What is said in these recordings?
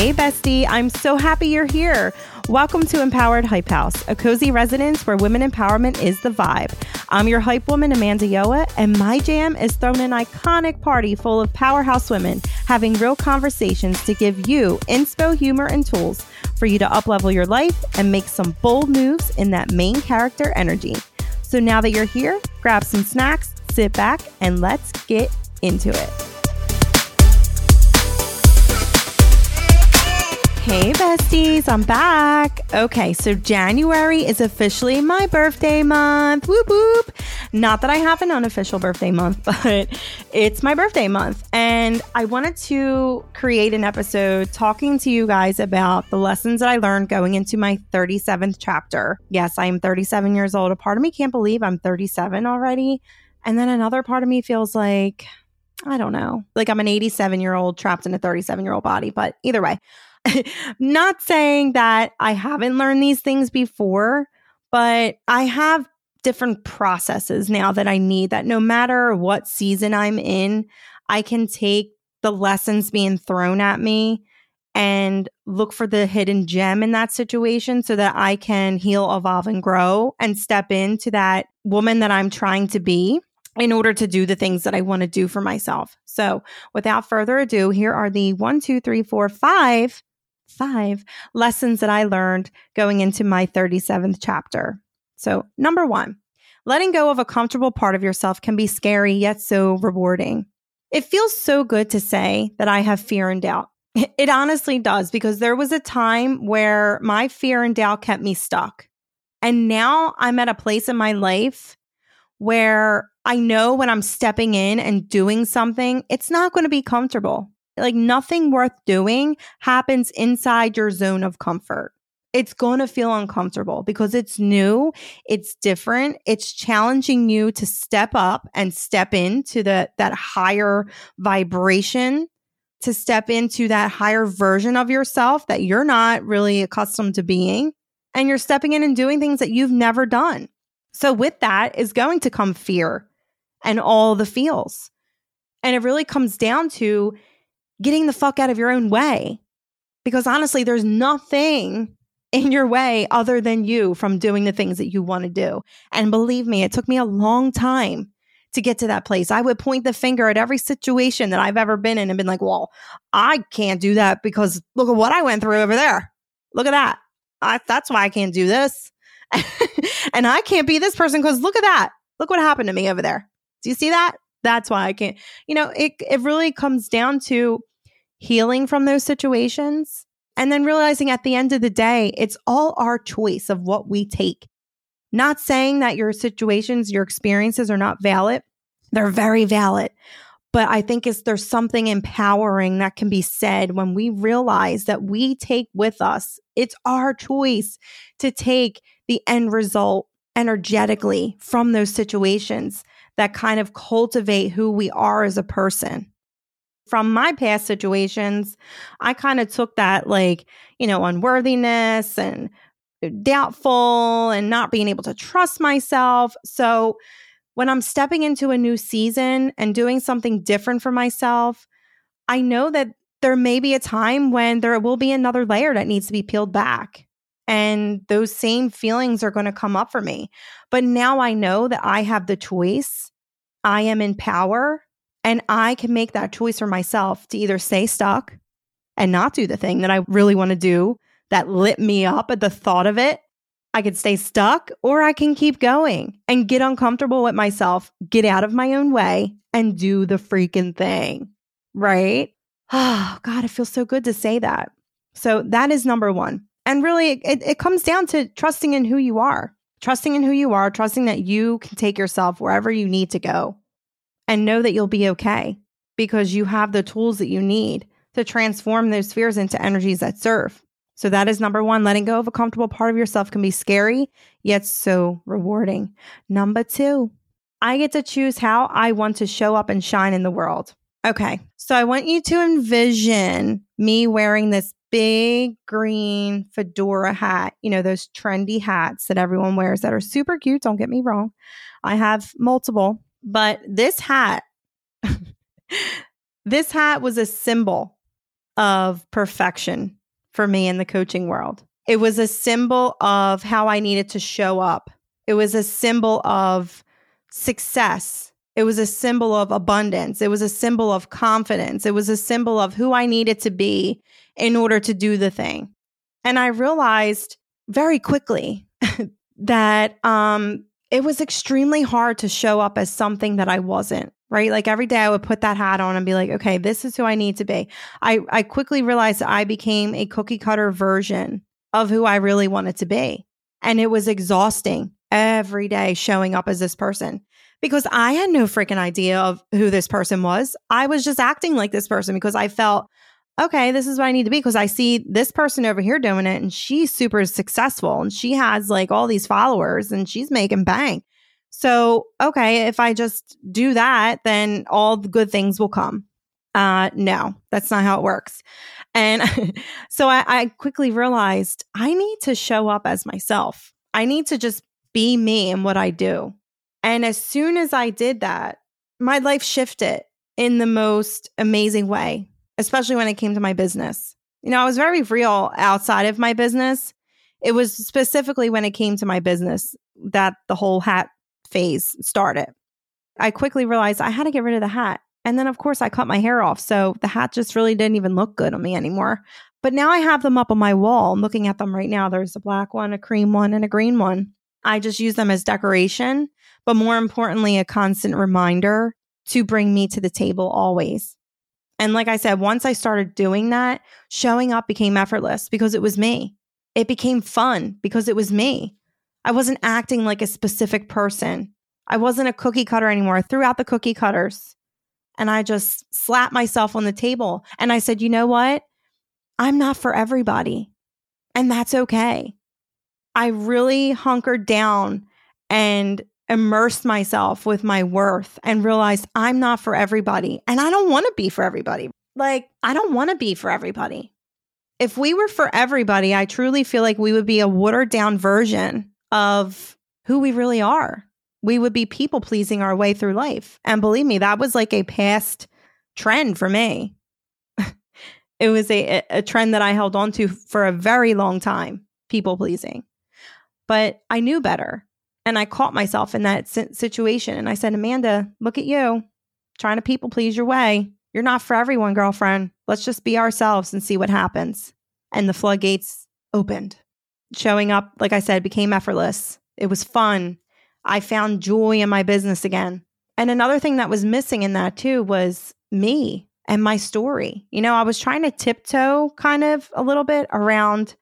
Hey, bestie, I'm so happy you're here. Welcome to Empowered Hype House, a cozy residence where women empowerment is the vibe. I'm your hype woman, Amanda Yoa, and my jam is throwing an iconic party full of powerhouse women having real conversations to give you inspo, humor, and tools for you to uplevel your life and make some bold moves in that main character energy. So now that you're here, grab some snacks, sit back, and let's get into it. Hey, besties, I'm back. Okay, so January is officially my birthday month. Whoop whoop. Not that I have an unofficial birthday month, but it's my birthday month. And I wanted to create an episode talking to you guys about the lessons that I learned going into my 37th chapter. Yes, I am 37 years old. A part of me can't believe I'm 37 already. And then another part of me feels like, I don't know, like I'm an 87 year old trapped in a 37 year old body. But either way, Not saying that I haven't learned these things before, but I have different processes now that I need that no matter what season I'm in, I can take the lessons being thrown at me and look for the hidden gem in that situation so that I can heal, evolve, and grow and step into that woman that I'm trying to be in order to do the things that I want to do for myself. So, without further ado, here are the one, two, three, four, five five lessons that I learned going into my 37th chapter. So, number one, letting go of a comfortable part of yourself can be scary yet so rewarding. It feels so good to say that I have fear and doubt. It honestly does because there was a time where my fear and doubt kept me stuck. And now I'm at a place in my life where I know when I'm stepping in and doing something, it's not going to be comfortable. Like nothing worth doing happens inside your zone of comfort. It's going to feel uncomfortable because it's new, it's different, it's challenging you to step up and step into the that higher vibration, to step into that higher version of yourself that you're not really accustomed to being, and you're stepping in and doing things that you've never done. So with that is going to come fear and all the feels. And it really comes down to getting the fuck out of your own way. Because honestly, there's nothing in your way other than you from doing the things that you want to do. And believe me, it took me a long time to get to that place. I would point the finger at every situation that I've ever been in and been like, well, I can't do that because look at what I went through over there. Look at that. I, that's why I can't do this. and I can't be this person because look at that. Look what happened to me over there. Do you see that? That's why I can't. You know, it it really comes down to healing from those situations, and then realizing at the end of the day, it's all our choice of what we take. Not saying that your situations, your experiences are not valid, they're very valid. But I think is there's something empowering that can be said when we realize that we take with us, it's our choice to take the end result energetically from those situations that kind of cultivate who we are as a person from my past situations, I kind of took that like, you know, unworthiness and uh, doubtful and not being able to trust myself. So when I'm stepping into a new season and doing something different for myself, I know that there may be a time when there will be another layer that needs to be peeled back. And those same feelings are going to come up for me. But now I know that I have the choice. I am in power and I can make that choice for myself to either stay stuck and not do the thing that I really want to do that lit me up at the thought of it. I could stay stuck or I can keep going and get uncomfortable with myself, get out of my own way and do the freaking thing. Right? Oh, God, it feels so good to say that. So that is number one. And really, it, it comes down to trusting in who you are, trusting in who you are, trusting that you can take yourself wherever you need to go and know that you'll be okay because you have the tools that you need to transform those fears into energies that serve. So that is number one. Letting go of a comfortable part of yourself can be scary, yet so rewarding. Number two, I get to choose how I want to show up and shine in the world. Okay. So I want you to envision me wearing this big green fedora hat, you know, those trendy hats that everyone wears that are super cute. Don't get me wrong. I have multiple. But this hat, this hat was a symbol of perfection for me in the coaching world. It was a symbol of how I needed to show up. It was a symbol of success. It was a symbol of abundance. It was a symbol of confidence. It was a symbol of who I needed to be in order to do the thing. And I realized very quickly that um, it was extremely hard to show up as something that I wasn't, right? Like every day I would put that hat on and be like, okay, this is who I need to be. I, I quickly realized I became a cookie cutter version of who I really wanted to be. And it was exhausting every day showing up as this person because I had no freaking idea of who this person was. I was just acting like this person because I felt, okay, this is what I need to be because I see this person over here doing it and she's super successful and she has like all these followers and she's making bank. So, okay, if I just do that, then all the good things will come. Uh, no, that's not how it works. And so I, I quickly realized I need to show up as myself. I need to just be me and what I do. And as soon as I did that, my life shifted in the most amazing way, especially when it came to my business. You know, I was very real outside of my business. It was specifically when it came to my business that the whole hat phase started. I quickly realized I had to get rid of the hat. And then, of course, I cut my hair off. So the hat just really didn't even look good on me anymore. But now I have them up on my wall. I'm looking at them right now. There's a black one, a cream one, and a green one. I just use them as decoration, but more importantly, a constant reminder to bring me to the table always. And like I said, once I started doing that, showing up became effortless because it was me. It became fun because it was me. I wasn't acting like a specific person. I wasn't a cookie cutter anymore. I threw out the cookie cutters and I just slapped myself on the table. And I said, you know what? I'm not for everybody. And that's okay. I really hunkered down and immersed myself with my worth and realized I'm not for everybody. And I don't want to be for everybody. Like, I don't want to be for everybody. If we were for everybody, I truly feel like we would be a watered down version of who we really are. We would be people pleasing our way through life. And believe me, that was like a past trend for me. it was a, a trend that I held on to for a very long time people pleasing. But I knew better. And I caught myself in that situation. And I said, Amanda, look at you trying to people please your way. You're not for everyone, girlfriend. Let's just be ourselves and see what happens. And the floodgates opened. Showing up, like I said, became effortless. It was fun. I found joy in my business again. And another thing that was missing in that too was me and my story. You know, I was trying to tiptoe kind of a little bit around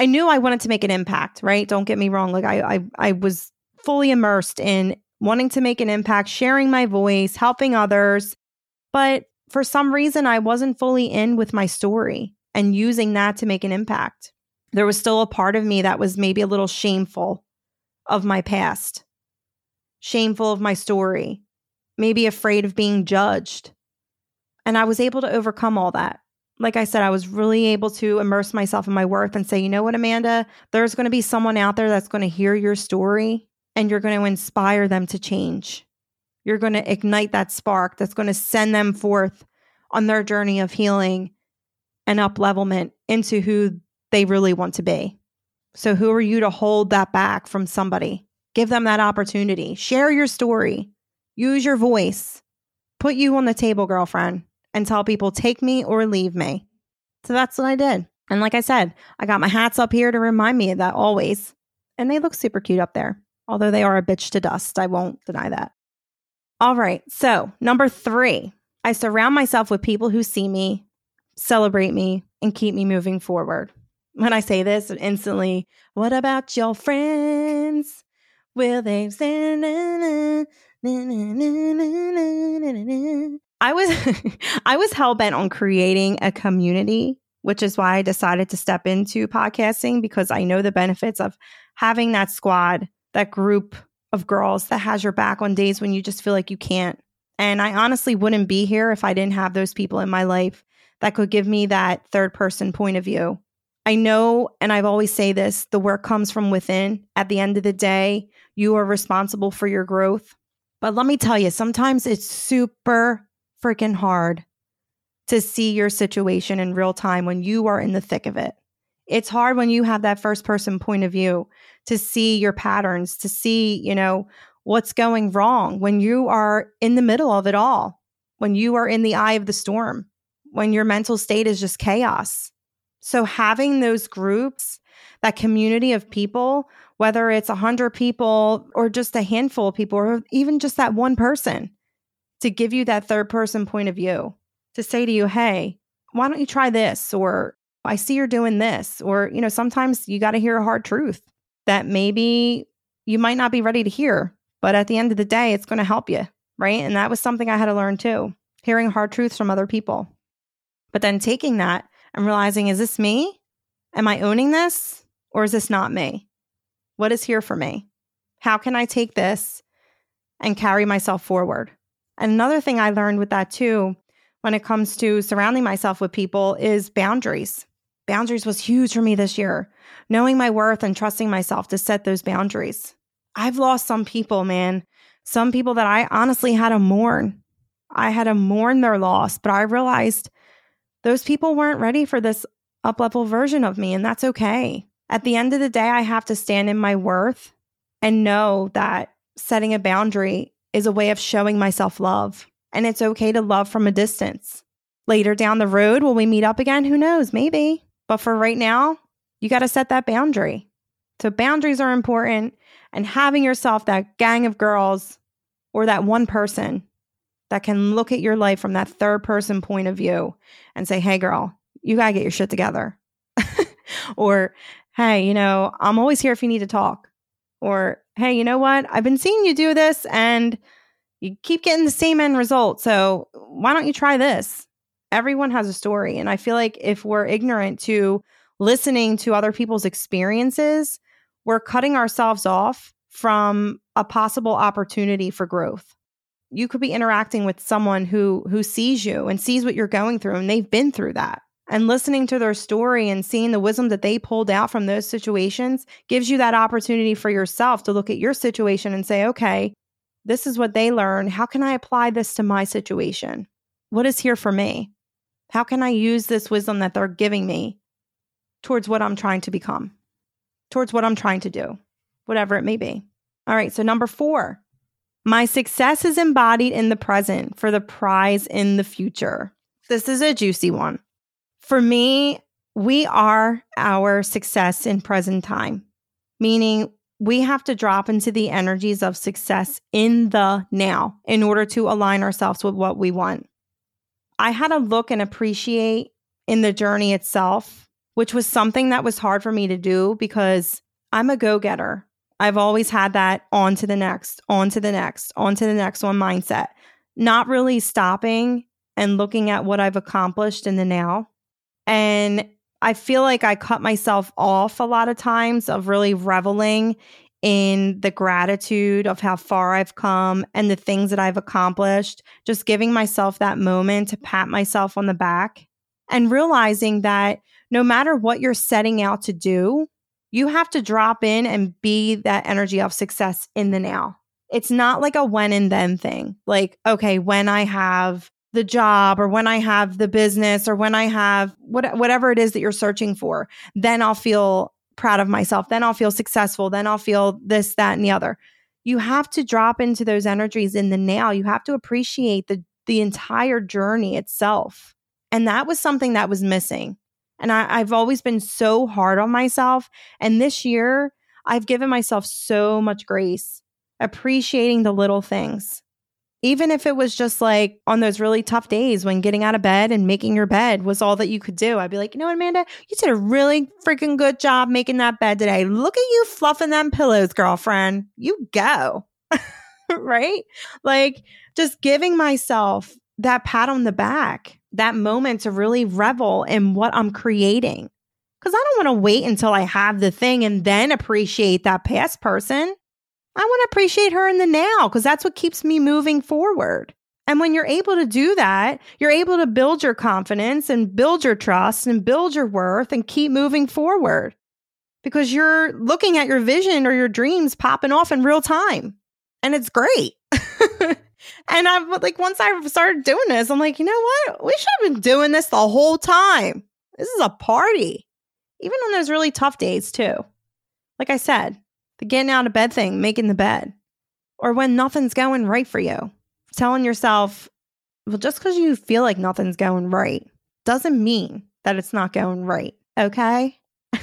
I knew I wanted to make an impact, right? Don't get me wrong. Like I, I, I was fully immersed in wanting to make an impact, sharing my voice, helping others. But for some reason, I wasn't fully in with my story and using that to make an impact. There was still a part of me that was maybe a little shameful of my past, shameful of my story, maybe afraid of being judged. And I was able to overcome all that like I said, I was really able to immerse myself in my worth and say, you know what, Amanda, there's going to be someone out there that's going to hear your story and you're going to inspire them to change. You're going to ignite that spark that's going to send them forth on their journey of healing and up levelment into who they really want to be. So, who are you to hold that back from somebody? Give them that opportunity. Share your story. Use your voice. Put you on the table, girlfriend and tell people, take me or leave me. So that's what I did. And like I said, I got my hats up here to remind me of that always. And they look super cute up there, although they are a bitch to dust. I won't deny that. All right. So, number three, I surround myself with people who see me, celebrate me, and keep me moving forward. When I say this, instantly, what about your friends? Will they? I was I was hell bent on creating a community, which is why I decided to step into podcasting because I know the benefits of having that squad, that group of girls that has your back on days when you just feel like you can't. And I honestly wouldn't be here if I didn't have those people in my life that could give me that third person point of view. I know, and I've always say this, the work comes from within. At the end of the day, you are responsible for your growth. But let me tell you, sometimes it's super freaking hard to see your situation in real time when you are in the thick of it. It's hard when you have that first person point of view to see your patterns, to see, you know, what's going wrong when you are in the middle of it all, when you are in the eye of the storm, when your mental state is just chaos. So having those groups, that community of people, whether it's a hundred people or just a handful of people, or even just that one person to give you that third person point of view to say to you, hey, why don't you try this? Or I see you're doing this. Or, you know, sometimes you got to hear a hard truth that maybe you might not be ready to hear, but at the end of the day, it's going to help you. Right. And that was something I had to learn too, hearing hard truths from other people. But then taking that and realizing, is this me? Am I owning this or is this not me? What is here for me? How can I take this and carry myself forward? And another thing I learned with that too when it comes to surrounding myself with people is boundaries. Boundaries was huge for me this year, knowing my worth and trusting myself to set those boundaries. I've lost some people, man, some people that I honestly had to mourn. I had to mourn their loss, but I realized those people weren't ready for this up level version of me, and that's okay. At the end of the day, I have to stand in my worth and know that setting a boundary is a way of showing myself love and it's okay to love from a distance. Later down the road, will we meet up again? Who knows? Maybe. But for right now, you got to set that boundary. So, boundaries are important, and having yourself that gang of girls or that one person that can look at your life from that third person point of view and say, hey, girl, you got to get your shit together. or, hey, you know, I'm always here if you need to talk. Or, hey, you know what? I've been seeing you do this and you keep getting the same end result. So why don't you try this? Everyone has a story. And I feel like if we're ignorant to listening to other people's experiences, we're cutting ourselves off from a possible opportunity for growth. You could be interacting with someone who who sees you and sees what you're going through and they've been through that. And listening to their story and seeing the wisdom that they pulled out from those situations gives you that opportunity for yourself to look at your situation and say, okay, this is what they learned. How can I apply this to my situation? What is here for me? How can I use this wisdom that they're giving me towards what I'm trying to become, towards what I'm trying to do, whatever it may be? All right, so number four, my success is embodied in the present for the prize in the future. This is a juicy one. For me, we are our success in present time, meaning we have to drop into the energies of success in the now in order to align ourselves with what we want. I had to look and appreciate in the journey itself, which was something that was hard for me to do because I'm a go getter. I've always had that on to the next, on to the next, on to the next one mindset, not really stopping and looking at what I've accomplished in the now. And I feel like I cut myself off a lot of times of really reveling in the gratitude of how far I've come and the things that I've accomplished, just giving myself that moment to pat myself on the back and realizing that no matter what you're setting out to do, you have to drop in and be that energy of success in the now. It's not like a when and then thing. Like, okay, when I have the job or when I have the business or when I have what, whatever it is that you're searching for, then I'll feel proud of myself. Then I'll feel successful. Then I'll feel this, that, and the other. You have to drop into those energies in the now. You have to appreciate the, the entire journey itself. And that was something that was missing. And I, I've always been so hard on myself. And this year, I've given myself so much grace, appreciating the little things even if it was just like on those really tough days when getting out of bed and making your bed was all that you could do, I'd be like, you know Amanda, you did a really freaking good job making that bed today. Look at you fluffing them pillows, girlfriend. You go. right? Like just giving myself that pat on the back, that moment to really revel in what I'm creating. Because I don't want to wait until I have the thing and then appreciate that past person. I want to appreciate her in the now because that's what keeps me moving forward. And when you're able to do that, you're able to build your confidence and build your trust and build your worth and keep moving forward because you're looking at your vision or your dreams popping off in real time. And it's great. and I'm like, once I started doing this, I'm like, you know what? We should have been doing this the whole time. This is a party. Even on those really tough days, too. Like I said, the getting out of bed thing, making the bed, or when nothing's going right for you, telling yourself, well, just because you feel like nothing's going right doesn't mean that it's not going right. Okay.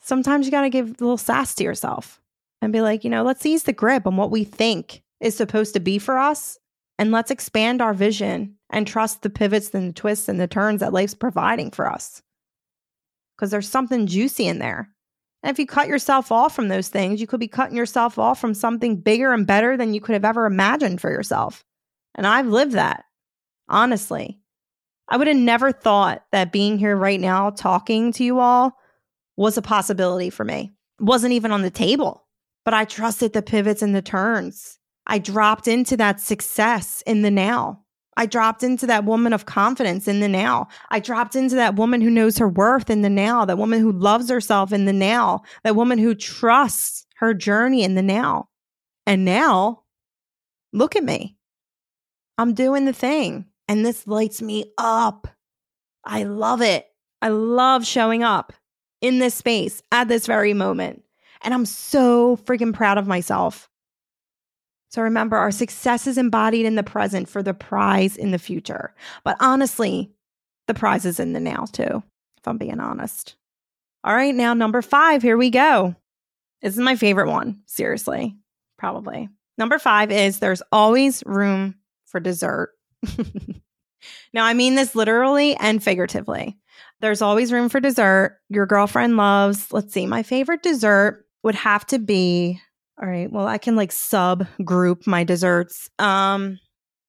Sometimes you got to give a little sass to yourself and be like, you know, let's ease the grip on what we think is supposed to be for us. And let's expand our vision and trust the pivots and the twists and the turns that life's providing for us. Because there's something juicy in there. And if you cut yourself off from those things, you could be cutting yourself off from something bigger and better than you could have ever imagined for yourself. And I've lived that, honestly. I would have never thought that being here right now, talking to you all, was a possibility for me. It wasn't even on the table, but I trusted the pivots and the turns. I dropped into that success in the now. I dropped into that woman of confidence in the now. I dropped into that woman who knows her worth in the now, that woman who loves herself in the now, that woman who trusts her journey in the now. And now, look at me. I'm doing the thing, and this lights me up. I love it. I love showing up in this space at this very moment. And I'm so freaking proud of myself. So remember, our success is embodied in the present for the prize in the future. But honestly, the prize is in the now too, if I'm being honest. All right, now number five, here we go. This is my favorite one, seriously, probably. Number five is there's always room for dessert. now, I mean this literally and figuratively. There's always room for dessert. Your girlfriend loves, let's see, my favorite dessert would have to be all right. Well, I can like sub group my desserts. Um,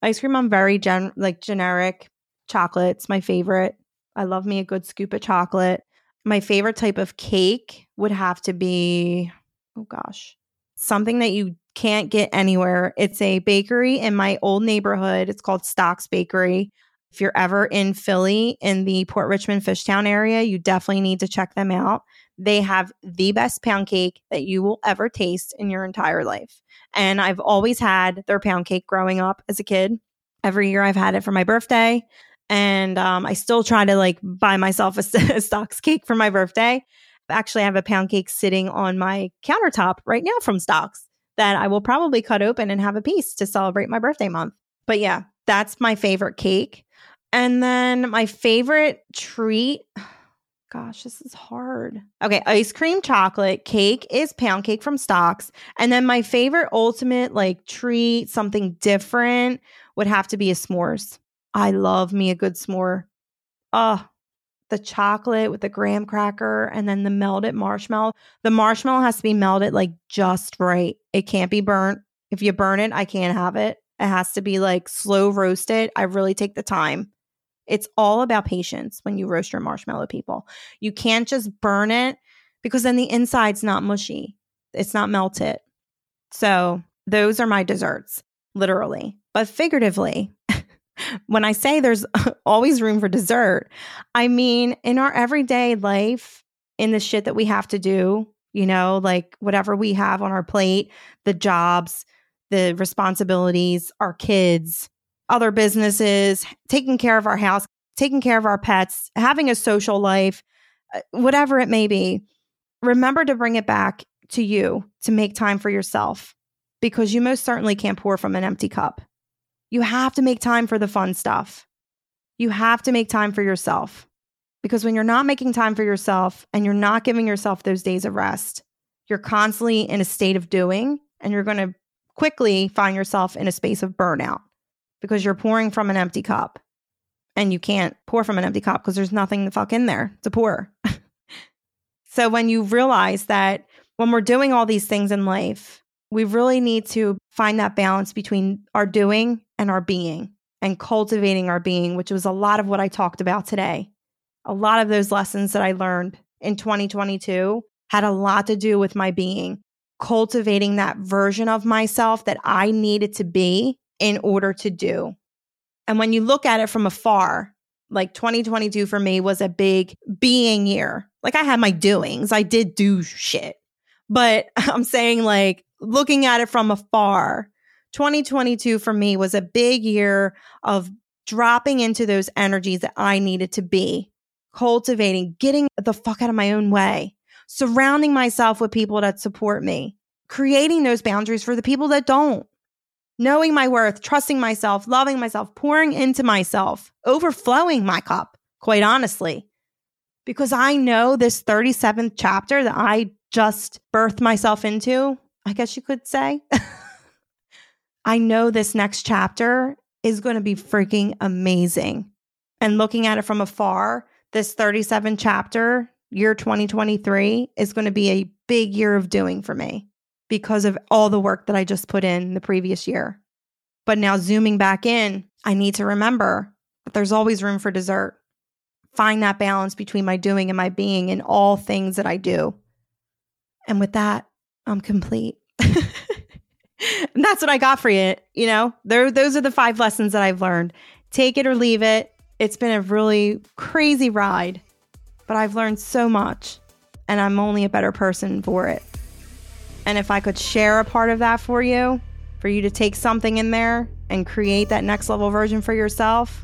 ice cream. I'm very gen like generic. Chocolate's my favorite. I love me a good scoop of chocolate. My favorite type of cake would have to be, oh gosh, something that you can't get anywhere. It's a bakery in my old neighborhood. It's called Stock's Bakery. If you're ever in Philly in the Port Richmond Fishtown area, you definitely need to check them out. They have the best pound cake that you will ever taste in your entire life. And I've always had their pound cake growing up as a kid. Every year I've had it for my birthday. And um, I still try to like buy myself a, a Stock's cake for my birthday. Actually, I have a pound cake sitting on my countertop right now from Stock's that I will probably cut open and have a piece to celebrate my birthday month. But yeah, that's my favorite cake. And then my favorite treat Gosh, this is hard. Okay, ice cream chocolate cake is pound cake from Stock's. And then my favorite ultimate like treat, something different, would have to be a s'mores. I love me a good s'more. Oh, the chocolate with the graham cracker and then the melted marshmallow. The marshmallow has to be melted like just right. It can't be burnt. If you burn it, I can't have it. It has to be like slow roasted. I really take the time. It's all about patience when you roast your marshmallow, people. You can't just burn it because then the inside's not mushy, it's not melted. So, those are my desserts, literally. But figuratively, when I say there's always room for dessert, I mean in our everyday life, in the shit that we have to do, you know, like whatever we have on our plate, the jobs, the responsibilities, our kids, other businesses, taking care of our house, taking care of our pets, having a social life, uh, whatever it may be, remember to bring it back to you to make time for yourself because you most certainly can't pour from an empty cup. You have to make time for the fun stuff. You have to make time for yourself because when you're not making time for yourself and you're not giving yourself those days of rest, you're constantly in a state of doing and you're going to quickly find yourself in a space of burnout because you're pouring from an empty cup and you can't pour from an empty cup because there's nothing to fuck in there to pour. so when you realize that when we're doing all these things in life, we really need to find that balance between our doing and our being and cultivating our being, which was a lot of what I talked about today. A lot of those lessons that I learned in 2022 had a lot to do with my being, cultivating that version of myself that I needed to be in order to do. And when you look at it from afar, like 2022 for me was a big being year. Like I had my doings, I did do shit. But I'm saying, like, looking at it from afar, 2022 for me was a big year of dropping into those energies that I needed to be, cultivating, getting the fuck out of my own way, surrounding myself with people that support me, creating those boundaries for the people that don't, knowing my worth, trusting myself, loving myself, pouring into myself, overflowing my cup, quite honestly. Because I know this 37th chapter that I just birthed myself into, I guess you could say. I know this next chapter is going to be freaking amazing. And looking at it from afar, this 37 chapter, year 2023, is going to be a big year of doing for me because of all the work that I just put in the previous year. But now zooming back in, I need to remember that there's always room for dessert. Find that balance between my doing and my being in all things that I do. And with that, I'm complete. and that's what I got for you. You know, there, those are the five lessons that I've learned. Take it or leave it. It's been a really crazy ride, but I've learned so much and I'm only a better person for it. And if I could share a part of that for you, for you to take something in there and create that next level version for yourself,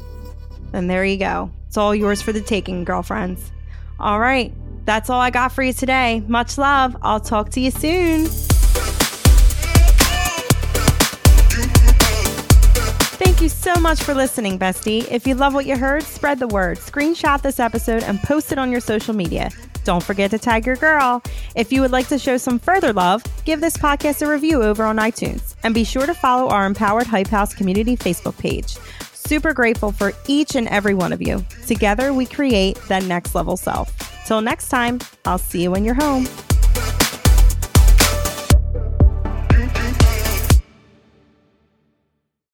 then there you go. It's all yours for the taking, girlfriends. All right, that's all I got for you today. Much love. I'll talk to you soon. Thank you so much for listening, bestie. If you love what you heard, spread the word. Screenshot this episode and post it on your social media. Don't forget to tag your girl. If you would like to show some further love, give this podcast a review over on iTunes. And be sure to follow our Empowered Hype House community Facebook page. Super grateful for each and every one of you. Together, we create that next level self. Till next time, I'll see you when you're home.